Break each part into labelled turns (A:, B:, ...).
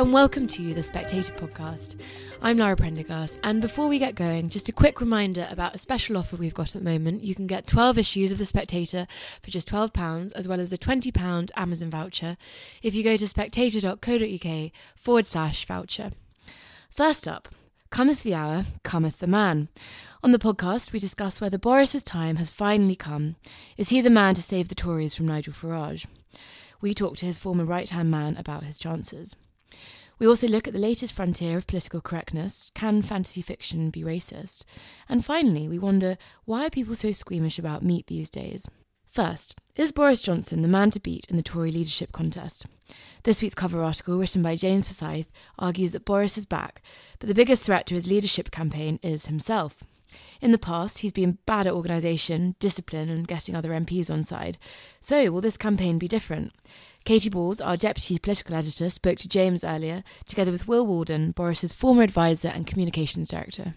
A: and welcome to the Spectator podcast. I'm Lara Prendergast, and before we get going, just a quick reminder about a special offer we've got at the moment. You can get 12 issues of The Spectator for just £12, as well as a £20 Amazon voucher if you go to spectator.co.uk forward slash voucher. First up, cometh the hour, cometh the man. On the podcast, we discuss whether Boris's time has finally come. Is he the man to save the Tories from Nigel Farage? we talk to his former right hand man about his chances. We also look at the latest frontier of political correctness can fantasy fiction be racist? And finally, we wonder why are people so squeamish about meat these days? First, is Boris Johnson the man to beat in the Tory leadership contest? This week's cover article, written by James Forsyth, argues that Boris is back, but the biggest threat to his leadership campaign is himself. In the past, he's been bad at organisation, discipline, and getting other MPs on side. So, will this campaign be different? Katy Balls, our deputy political editor, spoke to James earlier, together with Will Walden, Boris's former advisor and communications director.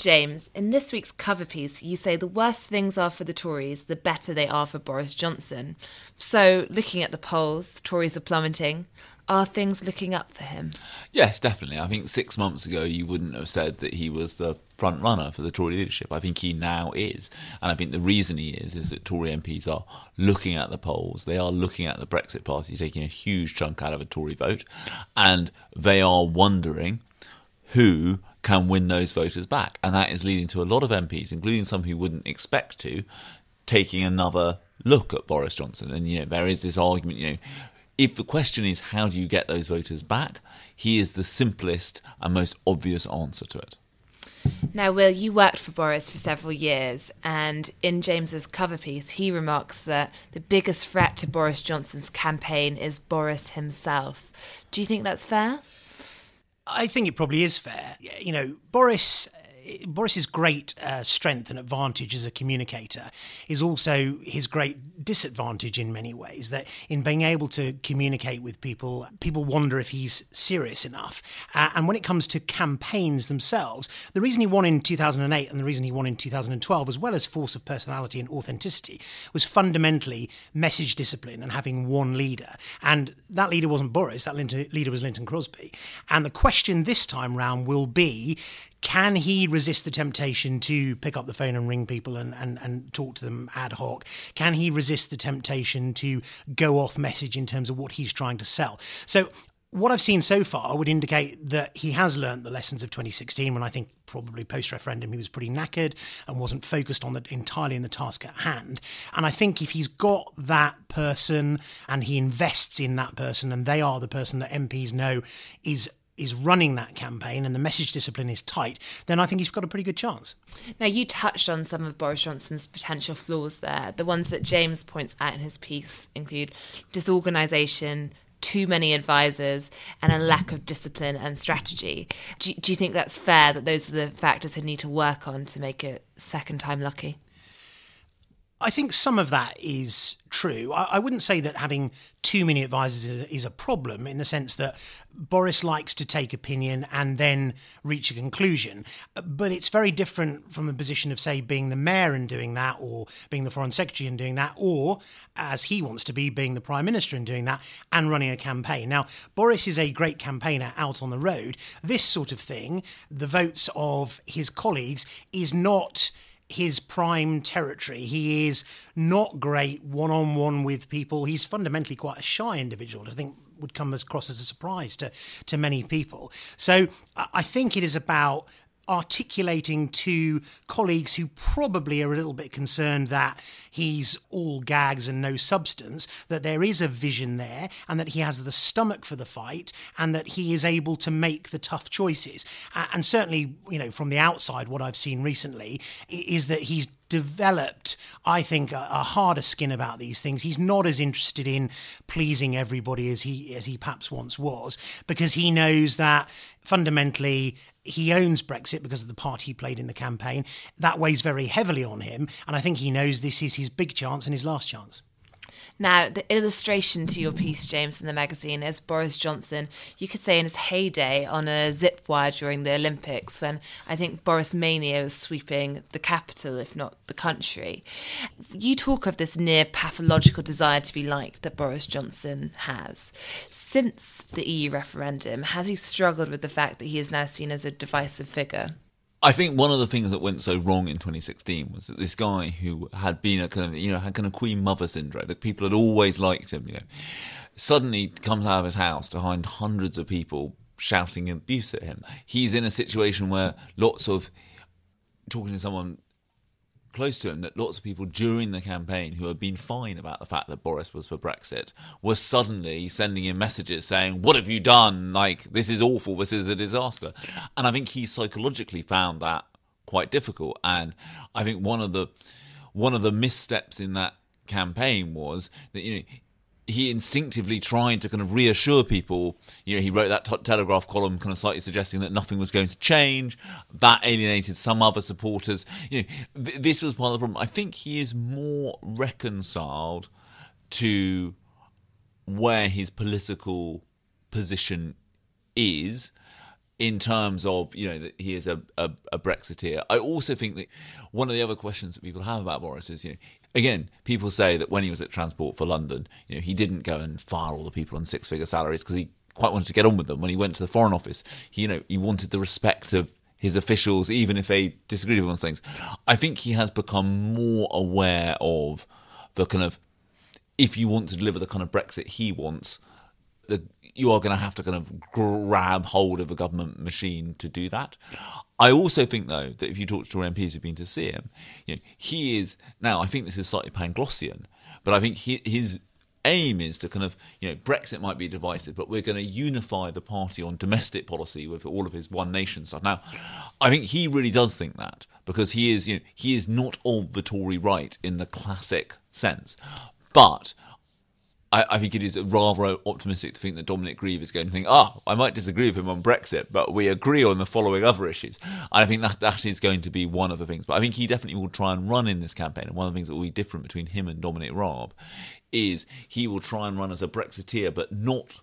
B: James, in this week's cover piece, you say the worse things are for the Tories, the better they are for Boris Johnson. So, looking at the polls, Tories are plummeting. Are things looking up for him?
C: Yes, definitely. I think six months ago you wouldn't have said that he was the front runner for the Tory leadership. I think he now is. And I think the reason he is is that Tory MPs are looking at the polls. They are looking at the Brexit Party taking a huge chunk out of a Tory vote. And they are wondering who can win those voters back. And that is leading to a lot of MPs, including some who wouldn't expect to, taking another look at Boris Johnson. And, you know, there is this argument, you know, if the question is how do you get those voters back, he is the simplest and most obvious answer to it.
B: Now, Will, you worked for Boris for several years, and in James's cover piece, he remarks that the biggest threat to Boris Johnson's campaign is Boris himself. Do you think that's fair?
D: I think it probably is fair. You know, Boris Boris's great uh, strength and advantage as a communicator is also his great disadvantage in many ways. That in being able to communicate with people, people wonder if he's serious enough. Uh, and when it comes to campaigns themselves, the reason he won in 2008 and the reason he won in 2012, as well as force of personality and authenticity, was fundamentally message discipline and having one leader. And that leader wasn't Boris. That leader was Lynton Crosby. And the question this time round will be can he resist the temptation to pick up the phone and ring people and, and, and talk to them ad hoc? Can he resist the temptation to go off message in terms of what he's trying to sell? So what I've seen so far would indicate that he has learned the lessons of 2016 when I think probably post referendum he was pretty knackered and wasn't focused on the entirely in the task at hand. And I think if he's got that person and he invests in that person and they are the person that MPs know is is running that campaign and the message discipline is tight, then I think he's got a pretty good chance.
B: Now, you touched on some of Boris Johnson's potential flaws there. The ones that James points out in his piece include disorganisation, too many advisors, and a lack of discipline and strategy. Do, do you think that's fair that those are the factors he need to work on to make it second time lucky?
D: I think some of that is true. I, I, wouldn't say that having too many advisors is a, is a, problem in the sense that Boris likes to take opinion and then reach a conclusion. But it's very different from the position of, say, being the mayor and doing that, or being the foreign secretary and doing that, or as he wants to be, being the prime minister and doing that and running a campaign. Now, Boris is a great campaigner out on the road. This sort of thing, the votes of his colleagues, is not his prime territory. He is not great one on one with people. He's fundamentally quite a shy individual. I think would come across as a surprise to to many people. So I think it is about articulating to colleagues who probably are a little bit concerned that he's all gags and no substance, that there is a vision there and that he has the stomach for the fight and that he is able to make the tough choices. and certainly, you know, from the outside, what I've seen recently is that he's developed, I think, a, a, harder skin about these things. He's not as interested in pleasing everybody as he as he perhaps once was, because he knows that fundamentally he owns Brexit because of the part he played in the campaign. That weighs very heavily on him, and I think he knows this is his big chance and his last chance.
B: Now, the illustration to your piece, James, in the magazine is Boris Johnson, you could say in his heyday on a zip wire during the Olympics, when I think Boris Mania was sweeping the capital, if not the country. You talk of this near pathological desire to be liked that Boris Johnson has. Since the EU referendum, has he struggled with the fact that he is now seen as a divisive figure?
C: I think one of the things that went so wrong in 2016 was that this guy who had been a kind of, you know, had kind of queen mother syndrome, that people had always liked him, you know, suddenly comes out of his house to find hundreds of people shouting abuse at him. He's in a situation where lots of talking to someone close to him that lots of people during the campaign who had been fine about the fact that Boris was for Brexit were suddenly sending him messages saying, What have you done? Like, this is awful. This is a disaster. And I think he psychologically found that quite difficult. And I think one of the one of the missteps in that campaign was that you know he instinctively tried to kind of reassure people. You know, he wrote that t- Telegraph column, kind of slightly suggesting that nothing was going to change. That alienated some other supporters. You know, th- this was part of the problem. I think he is more reconciled to where his political position is in terms of you know that he is a, a, a, Brexiteer. I also think that one of the other questions that people have about Boris is you know again people say that when he was at Transport for London, you know he didn't go and fire all the people on six figure salaries because he quite wanted to get on with them. When he went to the Foreign Office, he, you know he wanted the respect of his officials, even if they disagreed with him on things. I think he has become more aware of the kind of if you want to deliver the kind of Brexit he wants, the you are going to have to kind of grab hold of a government machine to do that. I also think, though, that if you talk to MPs who've been to see him, you know, he is now. I think this is slightly Panglossian, but I think he, his aim is to kind of, you know, Brexit might be divisive, but we're going to unify the party on domestic policy with all of his one nation stuff. Now, I think he really does think that because he is, you know, he is not of the Tory right in the classic sense, but I, I, think it is rather optimistic to think that Dominic Grieve is going to think, ah, I might disagree with him on Brexit, but we agree on the following other issues. I think that that is going to be one of the things. But I think he definitely will try and run in this campaign. And one of the things that will be different between him and Dominic Raab is he will try and run as a Brexiteer, but not,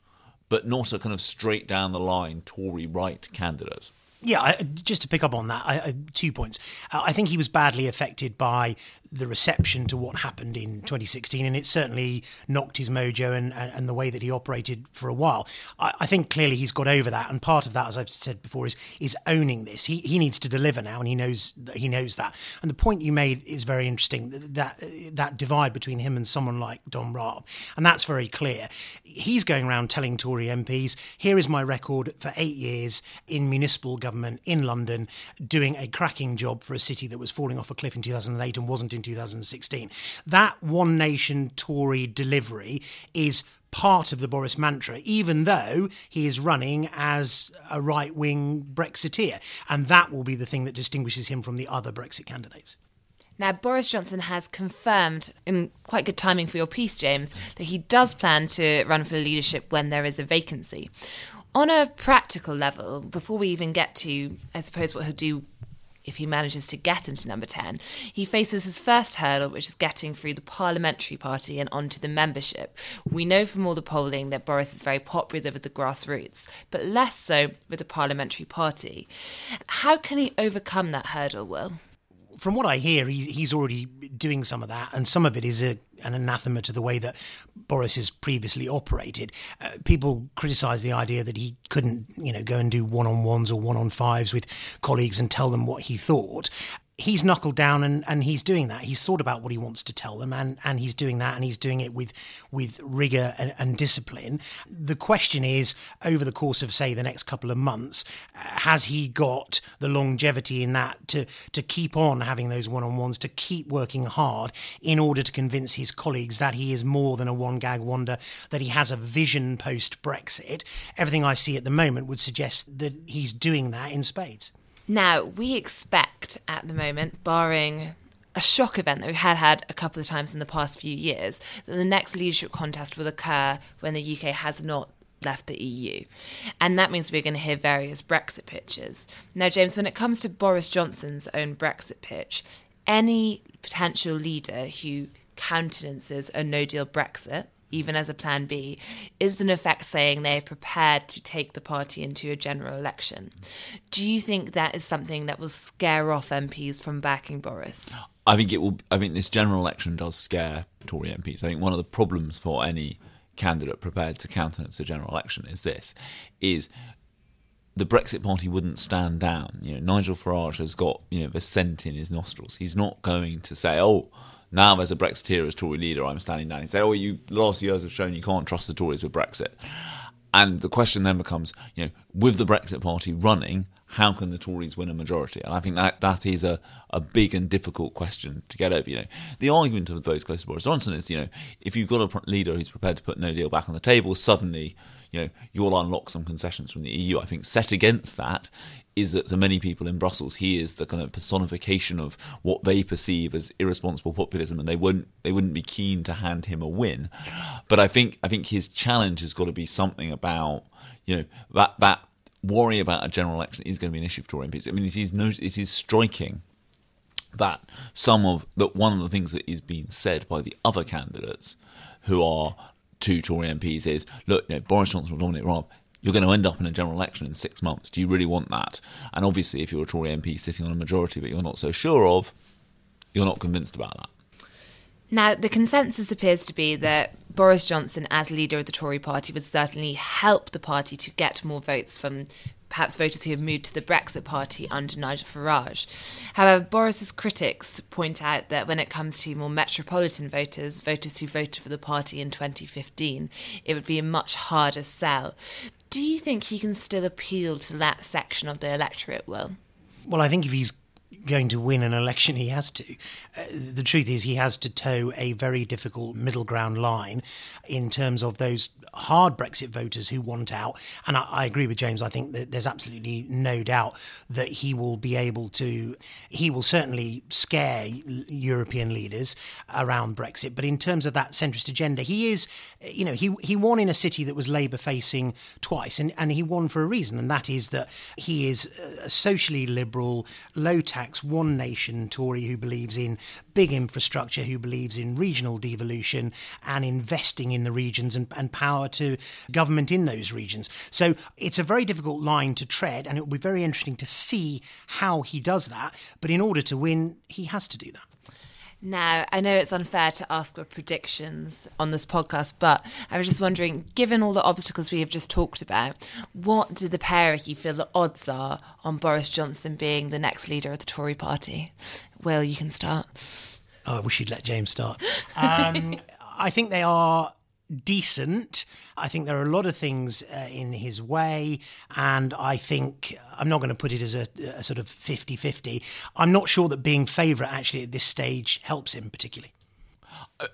C: but not a kind of straight down the line Tory right candidate.
D: Yeah, just to pick up on that, two points. Uh, I think he was badly affected by the reception to what happened in 2016, and it certainly knocked his mojo and, and the way that he operated for a while. I, I, think clearly he's got over that, and part of that, as I've said before, is is owning this. He he needs to deliver now, and he knows that he knows that. And the point you made is very interesting that that divide between him and someone like Dom Raab, and that's very clear. He's going around telling Tory MPs, "Here is my record for eight years in municipal government in London, doing a cracking job for a city that was falling off a cliff in 2008 and wasn't." In 2016. That one nation Tory delivery is part of the Boris mantra, even though he is running as a right wing Brexiteer. And that will be the thing that distinguishes him from the other Brexit candidates.
B: Now, Boris Johnson has confirmed, in quite good timing for your piece, James, that he does plan to run for leadership when there is a vacancy. On a practical level, before we even get to, I suppose, what he'll do if he manages to get into number 10, he faces his first hurdle, which is getting through the parliamentary party and onto the membership. We know from all the polling that Boris is very popular with the grassroots, but less so with the parliamentary party. How can he overcome that hurdle, Will?
D: from what I hear, he, he's already doing some of that, and some of it is a, an anathema to the way that Boris has previously operated. Uh, people criticise the idea that he couldn't, you know, go and do one-on-ones or one-on-fives with colleagues and tell them what he thought he's knuckled down and, and he's doing that. He's thought about what he wants to tell them and, and he's doing that and he's doing it with with rigor and, and discipline. The question is, over the course of say the next couple of months, has he got the longevity in that to to keep on having those one on ones, to keep working hard in order to convince his colleagues that he is more than a one gag wonder, that he has a vision post Brexit. Everything I see at the moment would suggest that he's doing that in spades.
B: Now, we expect at the moment, barring a shock event that we had had a couple of times in the past few years, that the next leadership contest will occur when the UK has not left the EU. And that means we're going to hear various Brexit pitches. Now, James, when it comes to Boris Johnson's own Brexit pitch, any potential leader who countenances a no deal Brexit, even as a plan B, is in effect saying they're prepared to take the party into a general election. Do you think that is something that will scare off MPs from backing Boris?
C: I think it will. I think this general election does scare Tory MPs. I think one of the problems for any candidate prepared to countenance a general election is this: is the Brexit Party wouldn't stand down. You know, Nigel Farage has got you know the scent in his nostrils. He's not going to say, "Oh, now there's a Brexiteer as Tory leader, I'm standing down." He say, "Oh, you last years have shown you can't trust the Tories with Brexit." And the question then becomes, you know, with the Brexit Party running, how can the Tories win a majority? And I think that that is a, a big and difficult question to get over. You know, the argument of those close to Boris Johnson is, you know, if you've got a leader who's prepared to put No Deal back on the table, suddenly, you know, you'll unlock some concessions from the EU. I think set against that is that to many people in Brussels, he is the kind of personification of what they perceive as irresponsible populism, and they wouldn't they wouldn't be keen to hand him a win. But I think I think his challenge has got to be something about you know that that worry about a general election is going to be an issue for Tory MPs. I mean, it is no, it is striking that some of that one of the things that is being said by the other candidates who are two Tory MPs is, look, you know, Boris Johnson or Dominic Raab, you're going to end up in a general election in six months. Do you really want that? And obviously, if you're a Tory MP sitting on a majority but you're not so sure of, you're not convinced about that.
B: Now, the consensus appears to be that Boris Johnson, as leader of the Tory party, would certainly help the party to get more votes from perhaps voters who have moved to the Brexit party under Nigel Farage. However, Boris's critics point out that when it comes to more metropolitan voters, voters who voted for the party in 2015, it would be a much harder sell. Do you think he can still appeal to that section of the electorate, Will?
D: Well, I think if he's going to win an election, he has to. Uh, the truth is, he has to toe a very difficult middle ground line in terms of those hard Brexit voters who want out. And I, I, agree with James. I think that there's absolutely no doubt that he will be able to, he will certainly scare European leaders around Brexit. But in terms of that centrist agenda, he is, you know, he, he won in a city that was Labour facing twice. And, and he won for a reason. And that is that he is a socially liberal, low tax, one nation Tory who believes in big infrastructure, who believes in regional devolution and investing in the regions and, and power to government in those regions. So it's a very difficult line to tread, and it will be very interesting to see how he does that. But in order to win, he has to do that.
B: Now, I know it's unfair to ask for predictions on this podcast, but I was just wondering, given all the obstacles we have just talked about, what do the pair of you feel the odds are on Boris Johnson being the next leader of the Tory party? Will, you can start.
D: Oh, I wish you'd let James start. Um, I think they are decent. I think there are a lot of things uh, in his way, and I think I'm not going to put it as a, a sort of 50 50. I'm not sure that being favourite actually at this stage helps him particularly.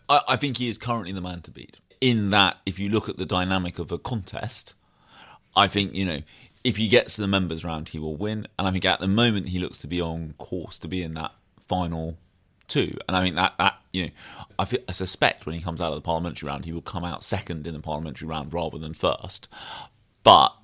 C: I, I think he is currently the man to beat. In that, if you look at the dynamic of a contest, I think, you know, if he gets to the members round, he will win. And I think at the moment, he looks to be on course to be in that final two. And I mean that, that you know, I, feel, I suspect when he comes out of the parliamentary round, he will come out second in the parliamentary round rather than first. But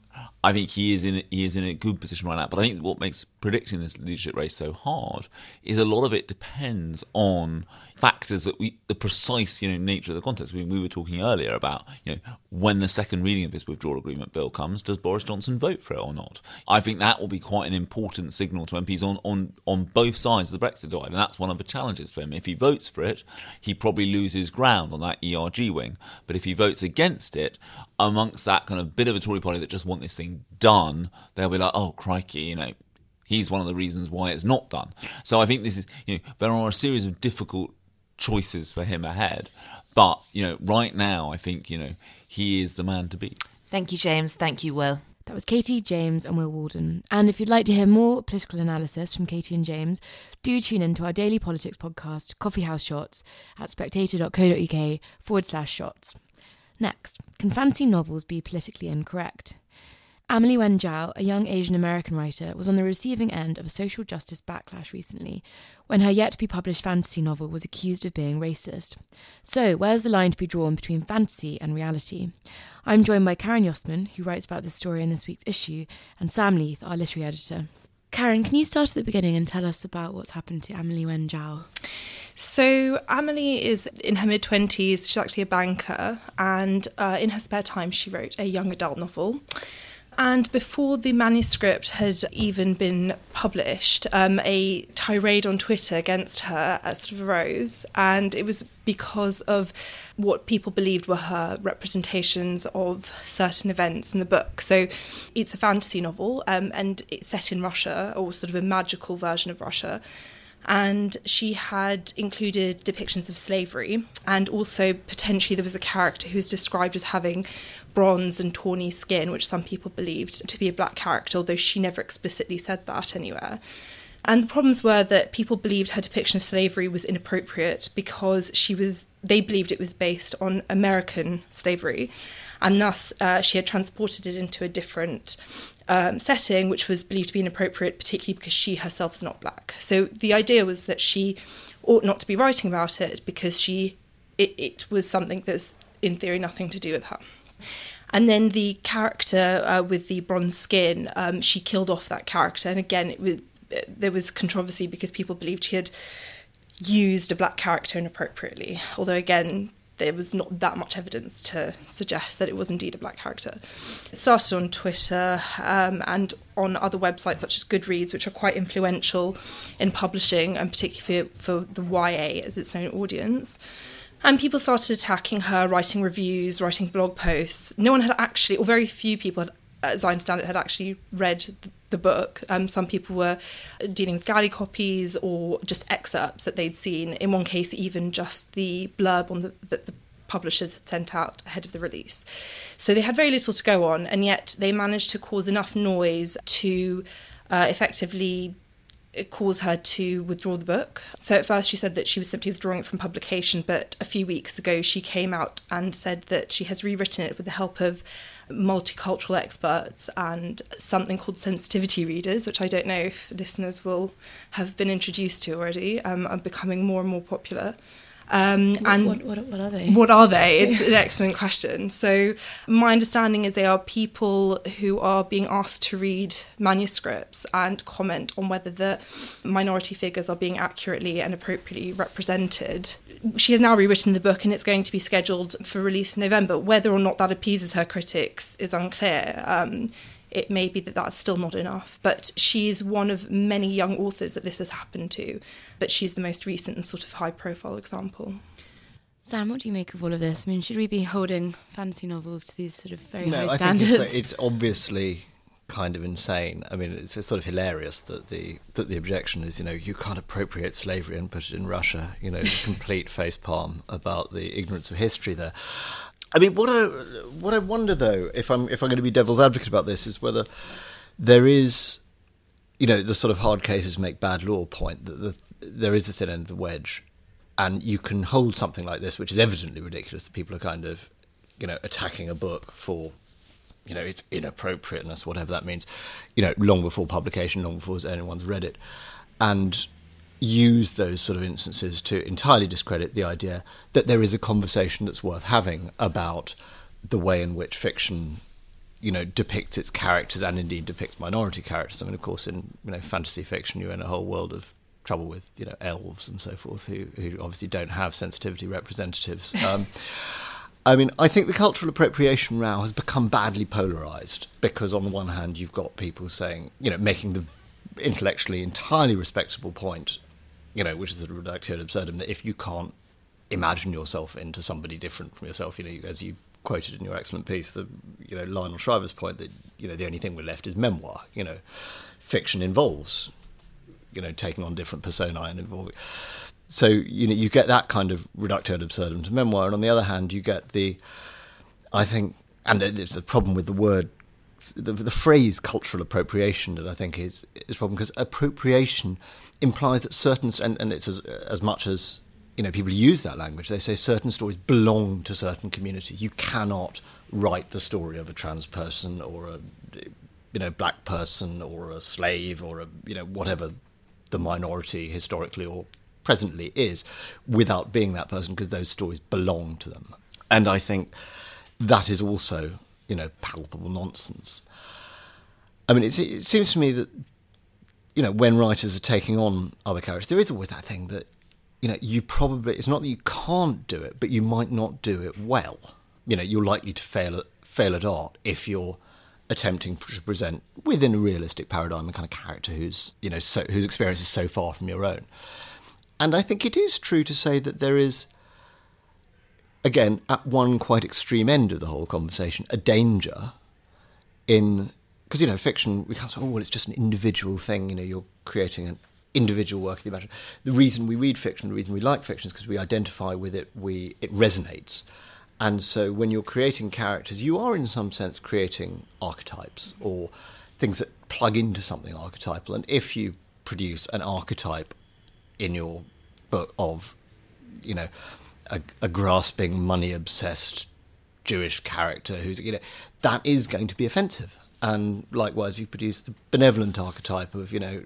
C: I think he is in he is in a good position right now. But I think what makes predicting this leadership race so hard is a lot of it depends on factors that we the precise you know nature of the contest. We, we were talking earlier about you know when the second reading of this withdrawal agreement bill comes, does Boris Johnson vote for it or not? I think that will be quite an important signal to MPs on on on both sides of the Brexit divide, and that's one of the challenges for him. If he votes for it, he probably loses ground on that ERG wing. But if he votes against it, amongst that kind of bit of a Tory party that just want this thing done, they'll be like, oh crikey, you know he's one of the reasons why it's not done. So I think this is, you know, there are a series of difficult choices for him ahead. But, you know, right now, I think, you know, he is the man to beat.
B: Thank you, James. Thank you, Will.
A: That was Katy, James, and Will Walden. And if you'd like to hear more political analysis from Katy and James, do tune in to our daily politics podcast, Coffee House Shots, at spectator.co.uk forward slash shots. Next, can fancy novels be politically incorrect? Amelie Wen Zhao, a young Asian American writer, was on the receiving end of a social justice backlash recently when her yet to be published fantasy novel was accused of being racist. So, where's the line to be drawn between fantasy and reality? I'm joined by Karen Yossman, who writes about this story in this week's issue, and Sam Leith, our literary editor. Karen, can you start at the beginning and tell us about what's happened to Amelie Wen Zhao?
E: So Amelie is in her mid twenties. She's actually a banker, and uh, in her spare time, she wrote a young adult novel. And before the manuscript had even been published, um, a tirade on Twitter against her sort of arose. And it was because of what people believed were her representations of certain events in the book. So it's a fantasy novel um, and it's set in Russia, or sort of a magical version of Russia and she had included depictions of slavery and also potentially there was a character who was described as having bronze and tawny skin which some people believed to be a black character although she never explicitly said that anywhere and the problems were that people believed her depiction of slavery was inappropriate because she was they believed it was based on American slavery and thus uh, she had transported it into a different um, setting, which was believed to be inappropriate, particularly because she herself is not black. So the idea was that she ought not to be writing about it because she it, it was something that's in theory nothing to do with her. And then the character uh, with the bronze skin, um, she killed off that character, and again, it was, there was controversy because people believed she had used a black character inappropriately. Although again, there was not that much evidence to suggest that it was indeed a black character. It started on Twitter um, and on other websites such as Goodreads, which are quite influential in publishing, and particularly for, for the YA as its own audience. And people started attacking her, writing reviews, writing blog posts. No one had actually, or very few people had as I understand it, had actually read the book. Um, some people were dealing with galley copies or just excerpts that they'd seen. In one case, even just the blurb on the, that the publishers had sent out ahead of the release. So they had very little to go on, and yet they managed to cause enough noise to uh, effectively cause her to withdraw the book. So at first she said that she was simply withdrawing it from publication, but a few weeks ago she came out and said that she has rewritten it with the help of multicultural experts and something called sensitivity readers, which I don't know if listeners will have been introduced to already, um, are becoming more and more popular.
A: Um, and what, what, what, are they?
E: What are they? It's an excellent question. So, my understanding is they are people who are being asked to read manuscripts and comment on whether the minority figures are being accurately and appropriately represented. She has now rewritten the book and it's going to be scheduled for release in November. Whether or not that appeases her critics is unclear. Um, it may be that that's still not enough. But she's one of many young authors that this has happened to, but she's the most recent and sort of high profile example.
A: Sam, what do you make of all of this? I mean, should we be holding fantasy novels to these sort of very no, high standards?
F: I think it's, uh, it's obviously kind of insane. I mean, it's sort of hilarious that the that the objection is, you know, you can't appropriate slavery and put it in Russia. You know, complete facepalm about the ignorance of history there. I mean, what I what I wonder though, if I'm if I'm going to be devil's advocate about this, is whether there is, you know, the sort of hard cases make bad law point that the, there is a thin end of the wedge, and you can hold something like this, which is evidently ridiculous. That people are kind of, you know, attacking a book for, you know, its inappropriateness, whatever that means, you know, long before publication, long before anyone's read it, and use those sort of instances to entirely discredit the idea that there is a conversation that's worth having about the way in which fiction you know depicts its characters and indeed depicts minority characters. I mean of course in you know fantasy fiction you're in a whole world of trouble with you know elves and so forth who who obviously don't have sensitivity representatives. Um, I mean, I think the cultural appropriation row has become badly polarized because, on the one hand, you've got people saying, you know, making the intellectually entirely respectable point you know, which is a reductio ad absurdum, that if you can't imagine yourself into somebody different from yourself, you know, as you quoted in your excellent piece, the you know Lionel Shriver's point that you know the only thing we're left is memoir. You know, fiction involves you know taking on different personae and involving. So you know you get that kind of reductio ad absurdum to memoir, and on the other hand, you get the, I think, and there's a problem with the word the, the, phrase cultural appropriation that I think is is problem because appropriation implies that certain and, and it's as as much as you know people use that language they say certain stories belong to certain communities. You cannot write the story of a trans person or a you know black person or a slave or a you know whatever the minority historically or presently is without being that person because those stories belong to them. And i think that is also you know palpable nonsense. I mean it seems to me that you know, when writers are taking on other characters, there is always that thing that, you know, you probably it's not that you can't do it, but you might not do it well. You know, you're likely to fail at fail at art if you're attempting to present within a realistic paradigm a kind of character who's you know so, whose experience is so far from your own. And I think it is true to say that there is, again, at one quite extreme end of the whole conversation, a danger in because you know fiction we can't say oh well it's just an individual thing you know you're creating an individual work of the imagination. The reason we read fiction the reason we like fiction is because we identify with it we it resonates. And so when you're creating characters you are in some sense creating archetypes or things that plug into something archetypal. And if you produce an archetype in your book of you know a, a grasping money obsessed Jewish character who's you know that is going to be offensive and likewise you produce the benevolent archetype of you know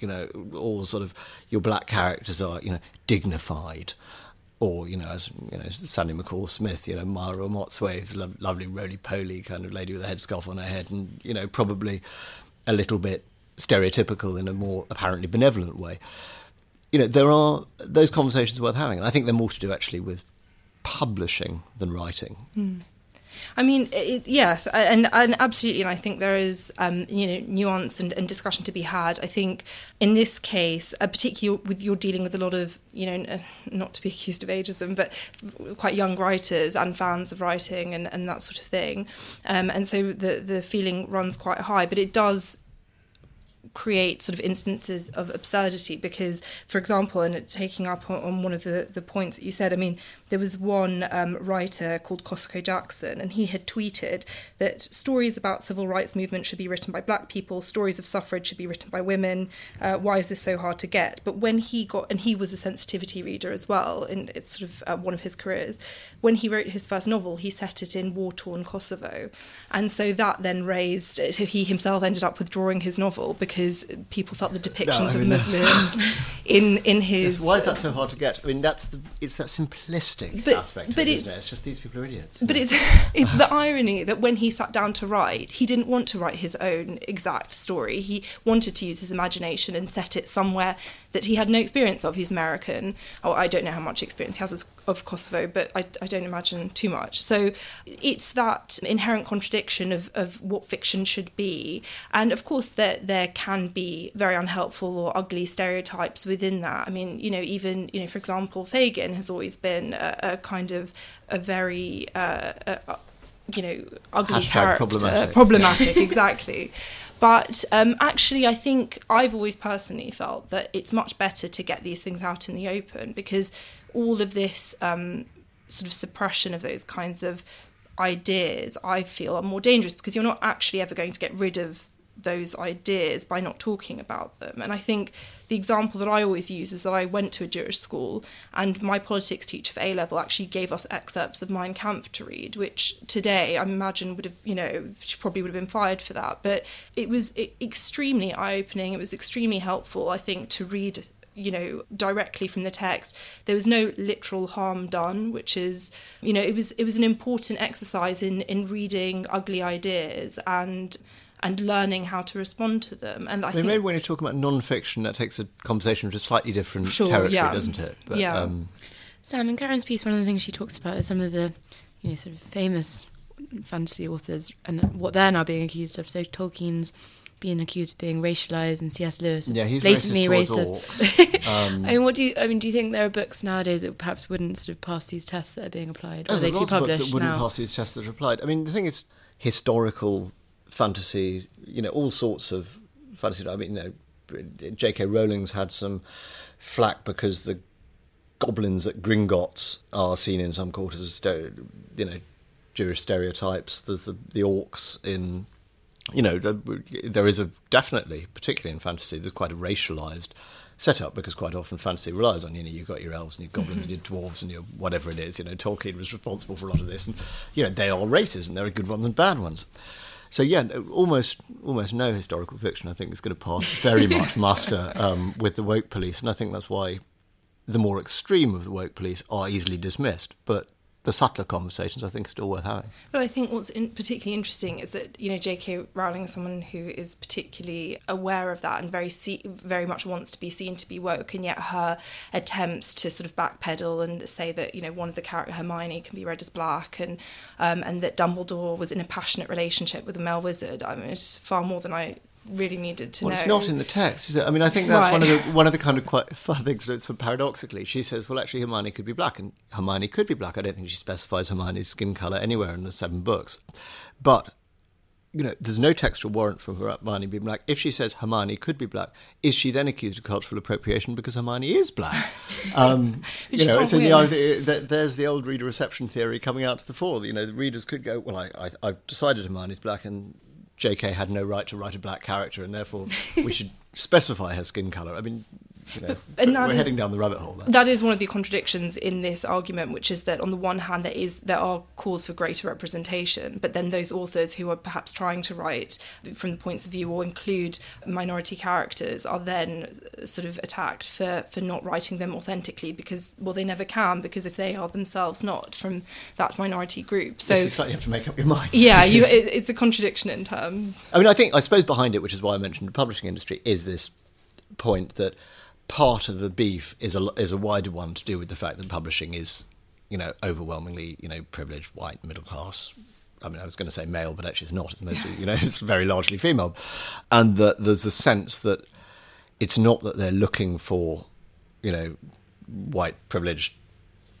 F: you know all sort of your black characters are you know dignified or you know as you know Sandy McCall Smith you know Mma Ramotswe a lo- lovely roly poly kind of lady with a headscarf on her head and you know probably a little bit stereotypical in a more apparently benevolent way you know there are those conversations worth having and I think they're more to do actually with publishing than writing
E: mm. I mean, it, yes, and, and absolutely, and I think there is, um, you know, nuance and, and, discussion to be had. I think in this case, uh, particularly with you're dealing with a lot of, you know, not to be accused of ageism, but quite young writers and fans of writing and, and that sort of thing, um, and so the the feeling runs quite high. But it does create sort of instances of absurdity because, for example, and taking up on, on, one of the, the points that you said, I mean, there was one um, writer called Kosoko Jackson, and he had tweeted that stories about civil rights movement should be written by black people, stories of suffrage should be written by women. Uh, why is this so hard to get? But when he got, and he was a sensitivity reader as well, and it's sort of uh, one of his careers, when he wrote his first novel, he set it in war torn Kosovo. And so that then raised, so he himself ended up withdrawing his novel because people felt the depictions no, mean, of Muslims in, in his.
F: Why is that so hard to get? I mean, that's the, it's that simplistic but, aspect but it's, it, it's just these people are idiots.
E: But it's, it's the irony that when he sat down to write, he didn't want to write his own exact story. He wanted to use his imagination and set it somewhere that he had no experience of. He's American. Oh, I don't know how much experience he has of Kosovo, but I, I don't imagine too much. So it's that inherent contradiction of, of what fiction should be. And of course, there, there can be very unhelpful or ugly stereotypes within that. I mean, you know, even, you know, for example, Fagin has always been a, a kind of a very, uh, a, you know, ugly
F: Hashtag
E: character.
F: Problematic.
E: Problematic, exactly. But um, actually, I think I've always personally felt that it's much better to get these things out in the open because all of this um, sort of suppression of those kinds of ideas, I feel, are more dangerous because you're not actually ever going to get rid of those ideas by not talking about them. And I think the example that I always use was that I went to a Jewish school and my politics teacher for A level actually gave us excerpts of Mein Kampf to read, which today I imagine would have, you know, she probably would have been fired for that. But it was extremely eye opening. It was extremely helpful, I think, to read you know directly from the text there was no literal harm done which is you know it was it was an important exercise in in reading ugly ideas and and learning how to respond to them. And I, I mean, think
F: maybe when you're talking about non-fiction, that takes a conversation to a slightly different sure, territory, yeah. doesn't it?
E: But, yeah.
A: Um, Sam, in Karen's piece, one of the things she talks about is some of the, you know, sort of famous fantasy authors and what they're now being accused of. So Tolkien's being accused of being racialized, and C.S. Lewis
F: yeah, he's blatantly
A: racist.
F: racist.
A: um, I mean, what do you? I mean, do you think there are books nowadays that perhaps wouldn't sort of pass these tests that are being applied?
F: Oh,
A: are they too published
F: books that wouldn't
A: now?
F: pass these tests that are applied. I mean, the thing is, historical fantasy, you know, all sorts of fantasy. I mean, you know, J.K. Rowling's had some flack because the goblins at Gringotts are seen in some quarters as, you know, Jewish stereotypes. There's the, the orcs in, you know, there is a definitely, particularly in fantasy, there's quite a racialized setup because quite often fantasy relies on you know you've got your elves and your goblins and your mm-hmm. dwarves and your whatever it is you know Tolkien was responsible for a lot of this and you know they are races and there are good ones and bad ones so yeah, almost almost no historical fiction I think is going to pass very much muster um, with the woke police, and I think that's why the more extreme of the woke police are easily dismissed. But the subtler conversations I think are still worth having.
E: But I think what's in particularly interesting is that you know J.K. Rowling is someone who is particularly aware of that and very see, very much wants to be seen to be woke, and yet her attempts to sort of backpedal and say that you know one of the character Hermione can be read as black, and um, and that Dumbledore was in a passionate relationship with a male wizard. I mean, it's far more than I really needed to
F: well,
E: know.
F: it's not in the text, is it? I mean, I think that's
E: Right.
F: one of the one of the kind of quite fun things. It's paradoxically, she says, "Well, actually, Hermione could be black," and Hermione could be black. I don't think she specifies Hermione's skin color anywhere in the seven books, but. You know, there's no textual warrant for Hermione being black. If she says Hermione could be black, is she then accused of cultural appropriation because Hermione is black? Um, you know, it's in the idea that there's the old reader reception theory coming out to the fore. You know, the readers could go, "Well, I, I, I've decided Hermione's black, and J.K. had no right to write a black character, and therefore we should specify her skin color." I mean, you know,
E: and
F: we're
E: that is-
F: heading down the rabbit hole. There.
E: That is one of the contradictions in this argument, which is that on the one hand there is there are calls for greater representation, but then those authors who are perhaps trying to write from the points of view or include minority characters are then sort of attacked for for not writing them authentically because well they never can because if they are themselves not from that minority group. So
F: yes, you slightly have to make up your mind.
E: yeah, you it, it's a contradiction in terms.
F: I mean, I think I suppose behind it, which is why I mentioned the publishing industry, is this point that part of the beef is a is a wider one to do with the fact that publishing is, you know, overwhelmingly you know privileged, white, middle class. I mean, I was going to say male, but actually it's not. It's mostly, you know, it's very largely female, and that there's a sense that it's not that they're looking for, you know, white privileged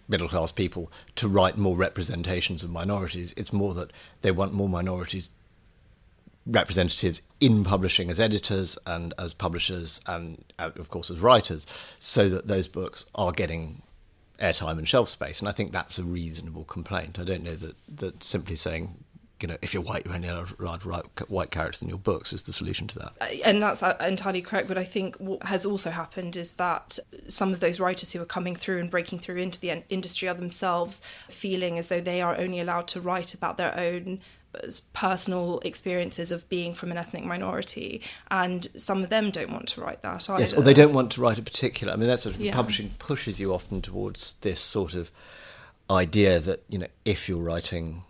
F: middle class people to write more representations of minorities. It's more that they want more minorities representatives in publishing as editors and as publishers and uh, of course as writers so that those books are getting airtime and shelf space. And I think that's a reasonable complaint. I don't know that that simply saying you know if you're white you're only allowed to write white characters in your books is the solution to that.
E: And that's uh, entirely correct. But I think what has also happened is that some of those writers who are coming through and breaking through into the industry are themselves feeling as though they are only allowed to write about their own uh, personal experiences of being from an ethnic minority, and some of them don't want to write that either.
F: Yes, or they don't want to write a particular. I mean, that's sort of
E: Yeah.
F: publishing pushes you often towards this sort of idea that you know if you're writing,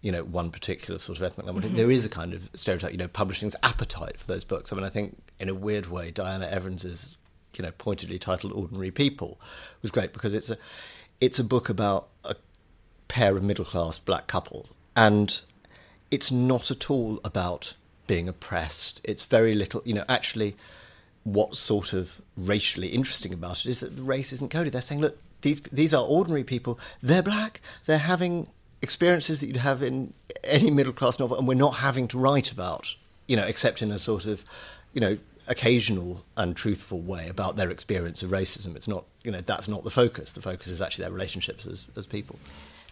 F: you know, one particular sort of ethnic minority, mm-hmm. there is a kind of stereotype. You know, publishing's appetite for those books. I mean, I think in a weird way, Diana Evans's you know pointedly titled "Ordinary People" was great because it's a it's a book about a pair of middle class black couples and it's not at all about being oppressed. It's very little, you know, actually, what's sort of racially interesting about it is that the race isn't coded. They're saying, look, these, these are ordinary people. They're black. They're having experiences that you'd have in any middle class novel, and we're not having to write about, you know, except in a sort of, you know, occasional and truthful way about their experience of racism. It's not, you know, that's not the focus. The focus is actually their relationships as, as people.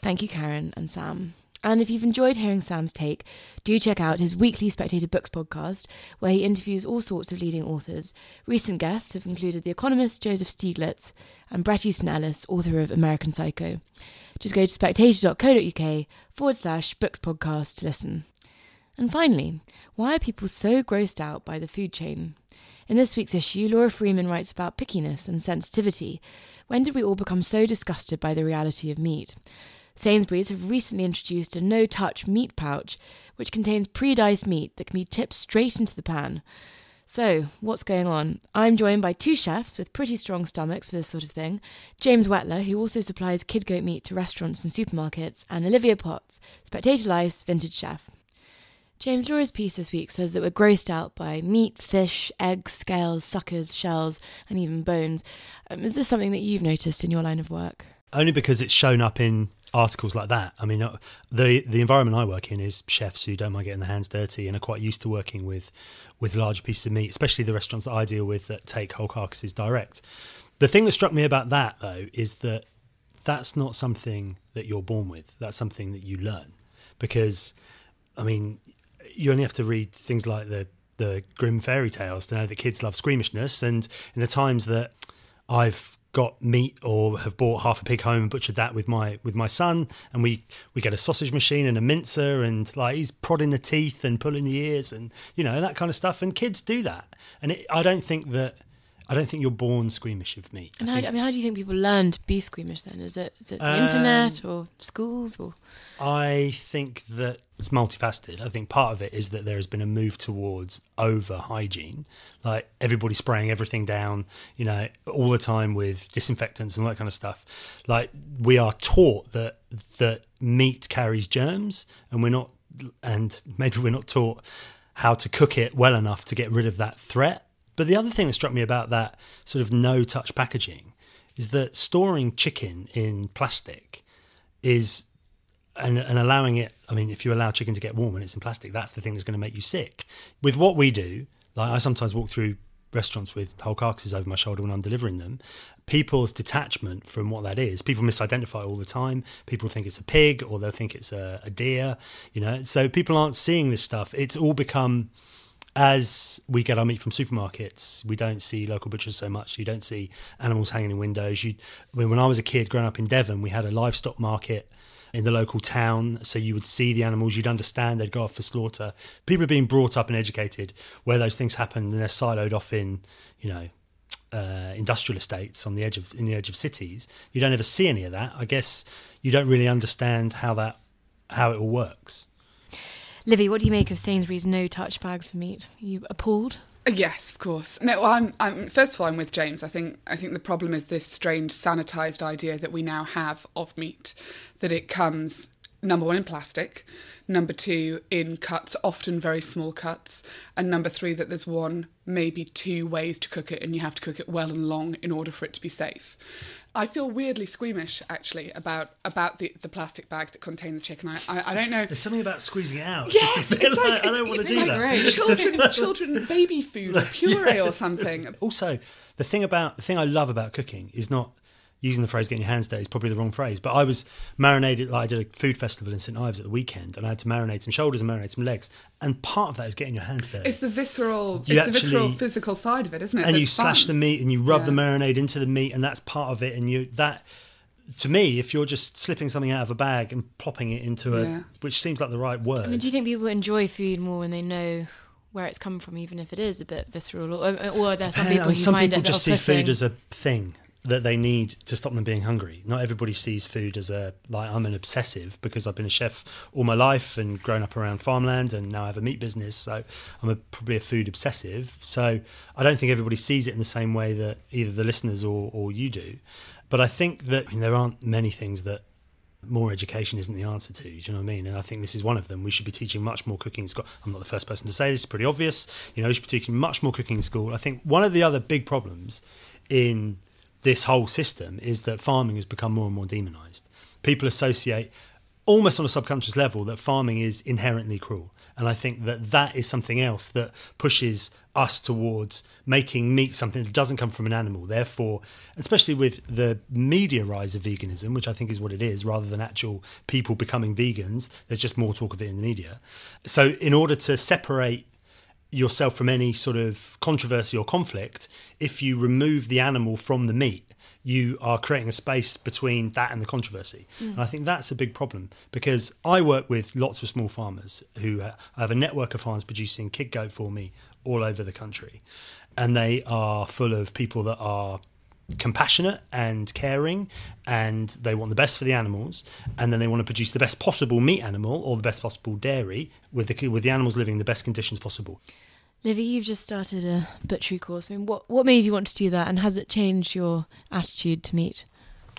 A: Thank you, Karen and Sam. And if you've enjoyed hearing Sam's take, do check out his weekly Spectator Books podcast, where he interviews all sorts of leading authors. Recent guests have included The Economist, Joseph Stiglitz, and Bret Easton Ellis, author of American Psycho. Just go to spectator.co.uk forward slash books podcast to listen. And finally, why are people so grossed out by the food chain? In this week's issue, Laura Freeman writes about pickiness and sensitivity. When did we all become so disgusted by the reality of meat? Sainsbury's have recently introduced a no touch meat pouch, which contains pre diced meat that can be tipped straight into the pan. So, what's going on? I'm joined by two chefs with pretty strong stomachs for this sort of thing James Whetlor, who also supplies kid goat meat to restaurants and supermarkets, and Olivia Potts, Spectator Life's vintage chef. James Laura's piece this week says that we're grossed out by meat, fish, eggs, scales, suckers, shells, and even bones. Um, is this something that you've noticed in your line of work?
G: only because it's shown up in articles like that. I mean, uh, the the environment I work in is chefs who don't mind getting their hands dirty and are quite used to working with with large pieces of meat, especially the restaurants that I deal with that take whole carcasses direct. The thing that struck me about that though is that that's not something that you're born with. That's something that you learn because, I mean, you only have to read things like the the Grimm fairy tales to know that kids love squeamishness, and in the times that I've got meat or have bought half a pig home and butchered that with my with my son. And we we get a sausage machine and a mincer and like he's prodding the teeth and pulling the ears and you know that kind of stuff. And kids do that. And it, I don't think that I don't think you're born squeamish of meat.
A: And
G: I
A: how, I mean, how do you think people learn to be squeamish then? Is it is it the
G: Um,
A: internet or schools or?
G: I think that it's multifaceted. I think part of it is that there has been a move towards over hygiene, like everybody spraying everything down, you know, all the time with disinfectants and all that kind of stuff. Like we are taught that that meat carries germs, and we're not, and maybe we're not taught how to cook it well enough to get rid of that threat. But the other thing that struck me about that sort of no touch packaging is that storing chicken in plastic is and, and allowing it i mean if you allow chicken to get warm and it's in plastic that's the thing that's going to make you sick. With what we do like i sometimes walk through restaurants with whole carcasses over my shoulder when i'm delivering them. People's detachment from what that is people misidentify all the time. People think it's a pig or they'll think it's a, a deer you know? So people aren't seeing this stuff. It's all become as we get our meat from supermarkets, we don't see local butchers so much. You don't see animals hanging in windows. You, I mean, when I was a kid growing up in Devon, we had a livestock market in the local town, so you would see the animals. You'd understand they'd go off for slaughter. People are being brought up and educated where those things happen, and they're siloed off in, you know, uh, industrial estates on the edge of in the edge of cities. You don't ever see any of that. I guess you don't really understand how that how it all works.
A: Livy, what do you make of Sainsbury's no touch bags for meat? Are you appalled?
H: Yes, of course. No, well, I'm, I'm. First of all, I'm with James. I think. I think the problem is this strange sanitized idea that we now have of meat, that it comes number one in plastic, number two in cuts, often very small cuts, and number three that there's one, maybe two ways to cook it, and you have to cook it well and long in order for it to be safe. I feel weirdly squeamish actually about about the, the plastic bags that contain the chicken. I, I, I don't know.
G: There's something about squeezing it out.
H: Yes,
G: just
H: it's
G: like, I don't want to do
H: like
G: that.
H: Children, children, baby food, puree or something.
G: Also, the thing about the thing I love about cooking is not using the phrase "getting your hands dirty" is probably the wrong phrase. But I was marinated. Like I did a food festival in St Ives at the weekend, and I had to marinate some shoulders and marinate some legs. And part of that is getting your hands dirty.
H: It's the visceral,
G: You
H: it's the visceral physical side of it, isn't it?
G: and you
H: that's
G: slash the meat and you rub the marinade into the meat, and that's part of it. And you that. To me, if you're just slipping something out of a bag and plopping it into a,
H: Yeah.
G: which seems like the right word,
A: I mean, do you think people enjoy food more when they know where it's come from, even if it is a bit visceral, or, or are there some people
G: I mean,
A: who
G: some
A: find
G: people
A: it
G: just see
A: off-putting?
G: food as a thing that they need to stop them being hungry. Not everybody sees food as a like I'm an obsessive because I've been a chef all my life and grown up around farmland and now I have a meat business, so I'm a, probably a food obsessive. So I don't think everybody sees it in the same way that either the listeners or, or you do. But I think that I mean, there aren't many things that more education isn't the answer to. Do you know what I mean? And I think this is one of them. We should be teaching much more cooking in school. I'm not the first person to say this; it's pretty obvious. You know, we should be teaching much more cooking in school. I think one of the other big problems in this whole system is that farming has become more and more demonized. People associate almost on a subconscious level that farming is inherently cruel. And I think that that is something else that pushes us towards making meat something that doesn't come from an animal. Therefore, especially with the media rise of veganism, which I think is what it is, rather than actual people becoming vegans, there's just more talk of it in the media. So, in order to separate yourself from any sort of controversy or conflict, if you remove the animal from the meat, you are creating a space between that and the controversy. Mm. And I think that's a big problem because I work with lots of small farmers who I have a network of farms producing kid goat for me all over the country. And they are full of people that are compassionate and caring and they want the best for the animals and then they want to produce the best possible meat animal or the best possible dairy with the with the animals living in the best conditions possible
A: Livy, you've just started a butchery course. I mean, what what made you want to do that, and has it changed your attitude to meat?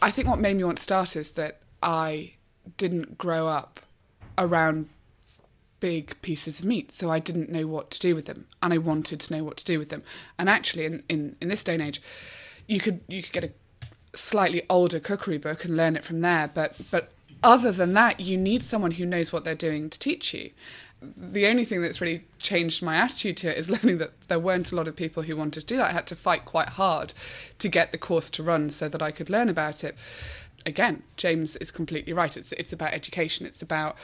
H: I think what made me want to start is that I didn't grow up around big pieces of meat, so I didn't know what to do with them, and I wanted to know what to do with them. And actually, in, in, in this day and age, you could you could get a slightly older cookery book and learn it from there. But but other than that, you need someone who knows what they're doing to teach you. The only thing that's really changed my attitude to it is learning that there weren't a lot of people who wanted to do that. I had to fight quite hard to get the course to run so that I could learn about it. Again, James is completely right. It's it's about education. It's about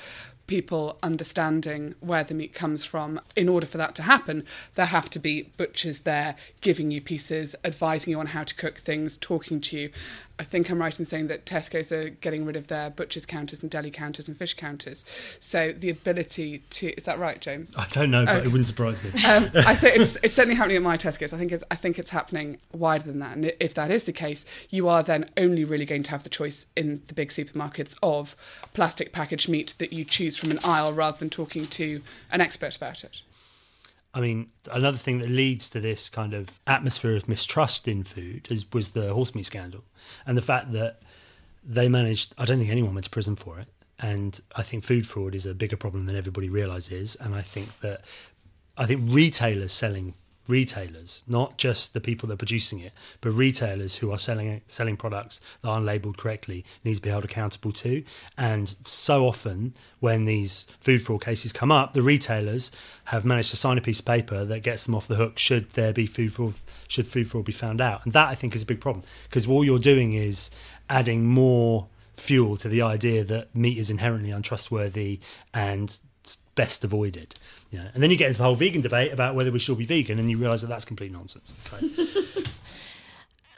H: people understanding where the meat comes from. In order for that to happen, there have to be butchers there giving you pieces, advising you on how to cook things, talking to you. I think I'm right in saying that Tesco's are getting rid of their butchers counters and deli counters and fish counters. So the ability to is that right, James?
G: I don't know, but
H: Okay.
G: it wouldn't surprise me.
H: um, I think it's, it's certainly happening at my Tesco's. I think it's I think it's happening wider than that. And if that is the case, you are then only really going to have the choice in the big supermarkets of plastic packaged meat that you choose from an aisle rather than talking to an expert about it.
G: I mean, another thing that leads to this kind of atmosphere of mistrust in food is, was the horse meat scandal and the fact that they managed, I don't think anyone went to prison for it. And I think food fraud is a bigger problem than everybody realizes. And I think that, I think retailers selling retailers, not just the people that are producing it, but retailers who are selling selling products that aren't labelled correctly needs to be held accountable to. And so often, when these food fraud cases come up, the retailers have managed to sign a piece of paper that gets them off the hook should there be food fraud, should food fraud be found out. And that I think is a big problem because all you're doing is adding more fuel to the idea that meat is inherently untrustworthy and it's best avoided. You know, and then you get into the whole vegan debate about whether we should be vegan, and you realise that that's complete nonsense. So,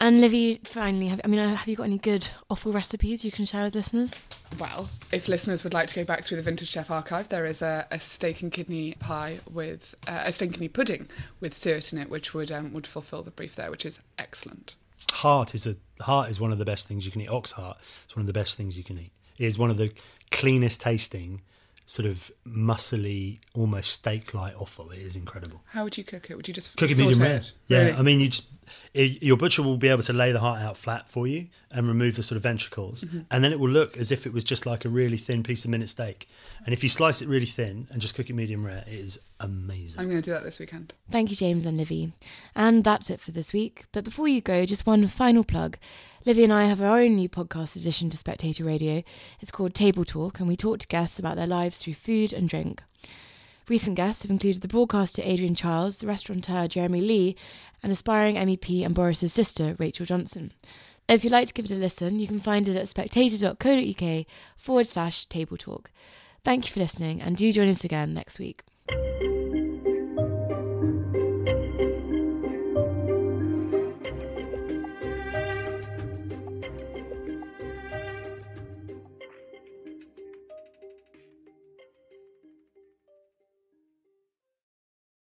A: And Livy, finally, have, I mean, uh, have you got any good offal recipes you can share with listeners?
H: Well, if listeners would like to go back through the Vintage Chef archive, there is a, a steak and kidney pie with uh, a steak and kidney pudding with suet in it, which would um, would fulfil the brief there, which is excellent.
G: heart is a heart is one of the best things you can eat. Ox heart is one of the best things you can eat. It is one of the cleanest tasting, sort of muscly, almost steak-like offal. It is incredible.
H: How would you cook it? Would you just
G: Cook it medium rare. Yeah,
H: Really?
G: I mean, you just it, your butcher will be able to lay the heart out flat for you and remove the sort of ventricles,
H: Mm-hmm.
G: and then it will look as if it was just like a really thin piece of minute steak. And if you slice it really thin and just cook it medium rare, it is amazing.
H: I'm going to do that this weekend.
A: Thank you, James and Livy. And that's it for this week. But before you go, just one final plug. Livy and I have our own new podcast addition to Spectator Radio. It's called Table Talk, and we talk to guests about their lives through food and drink. Recent guests have included the broadcaster Adrian Chiles, the restaurateur Jeremy Lee, and aspiring MEP and Boris's sister, Rachel Johnson. If you'd like to give it a listen, you can find it at spectator.co.uk forward slash table talk. Thank you for listening, and do join us again next week.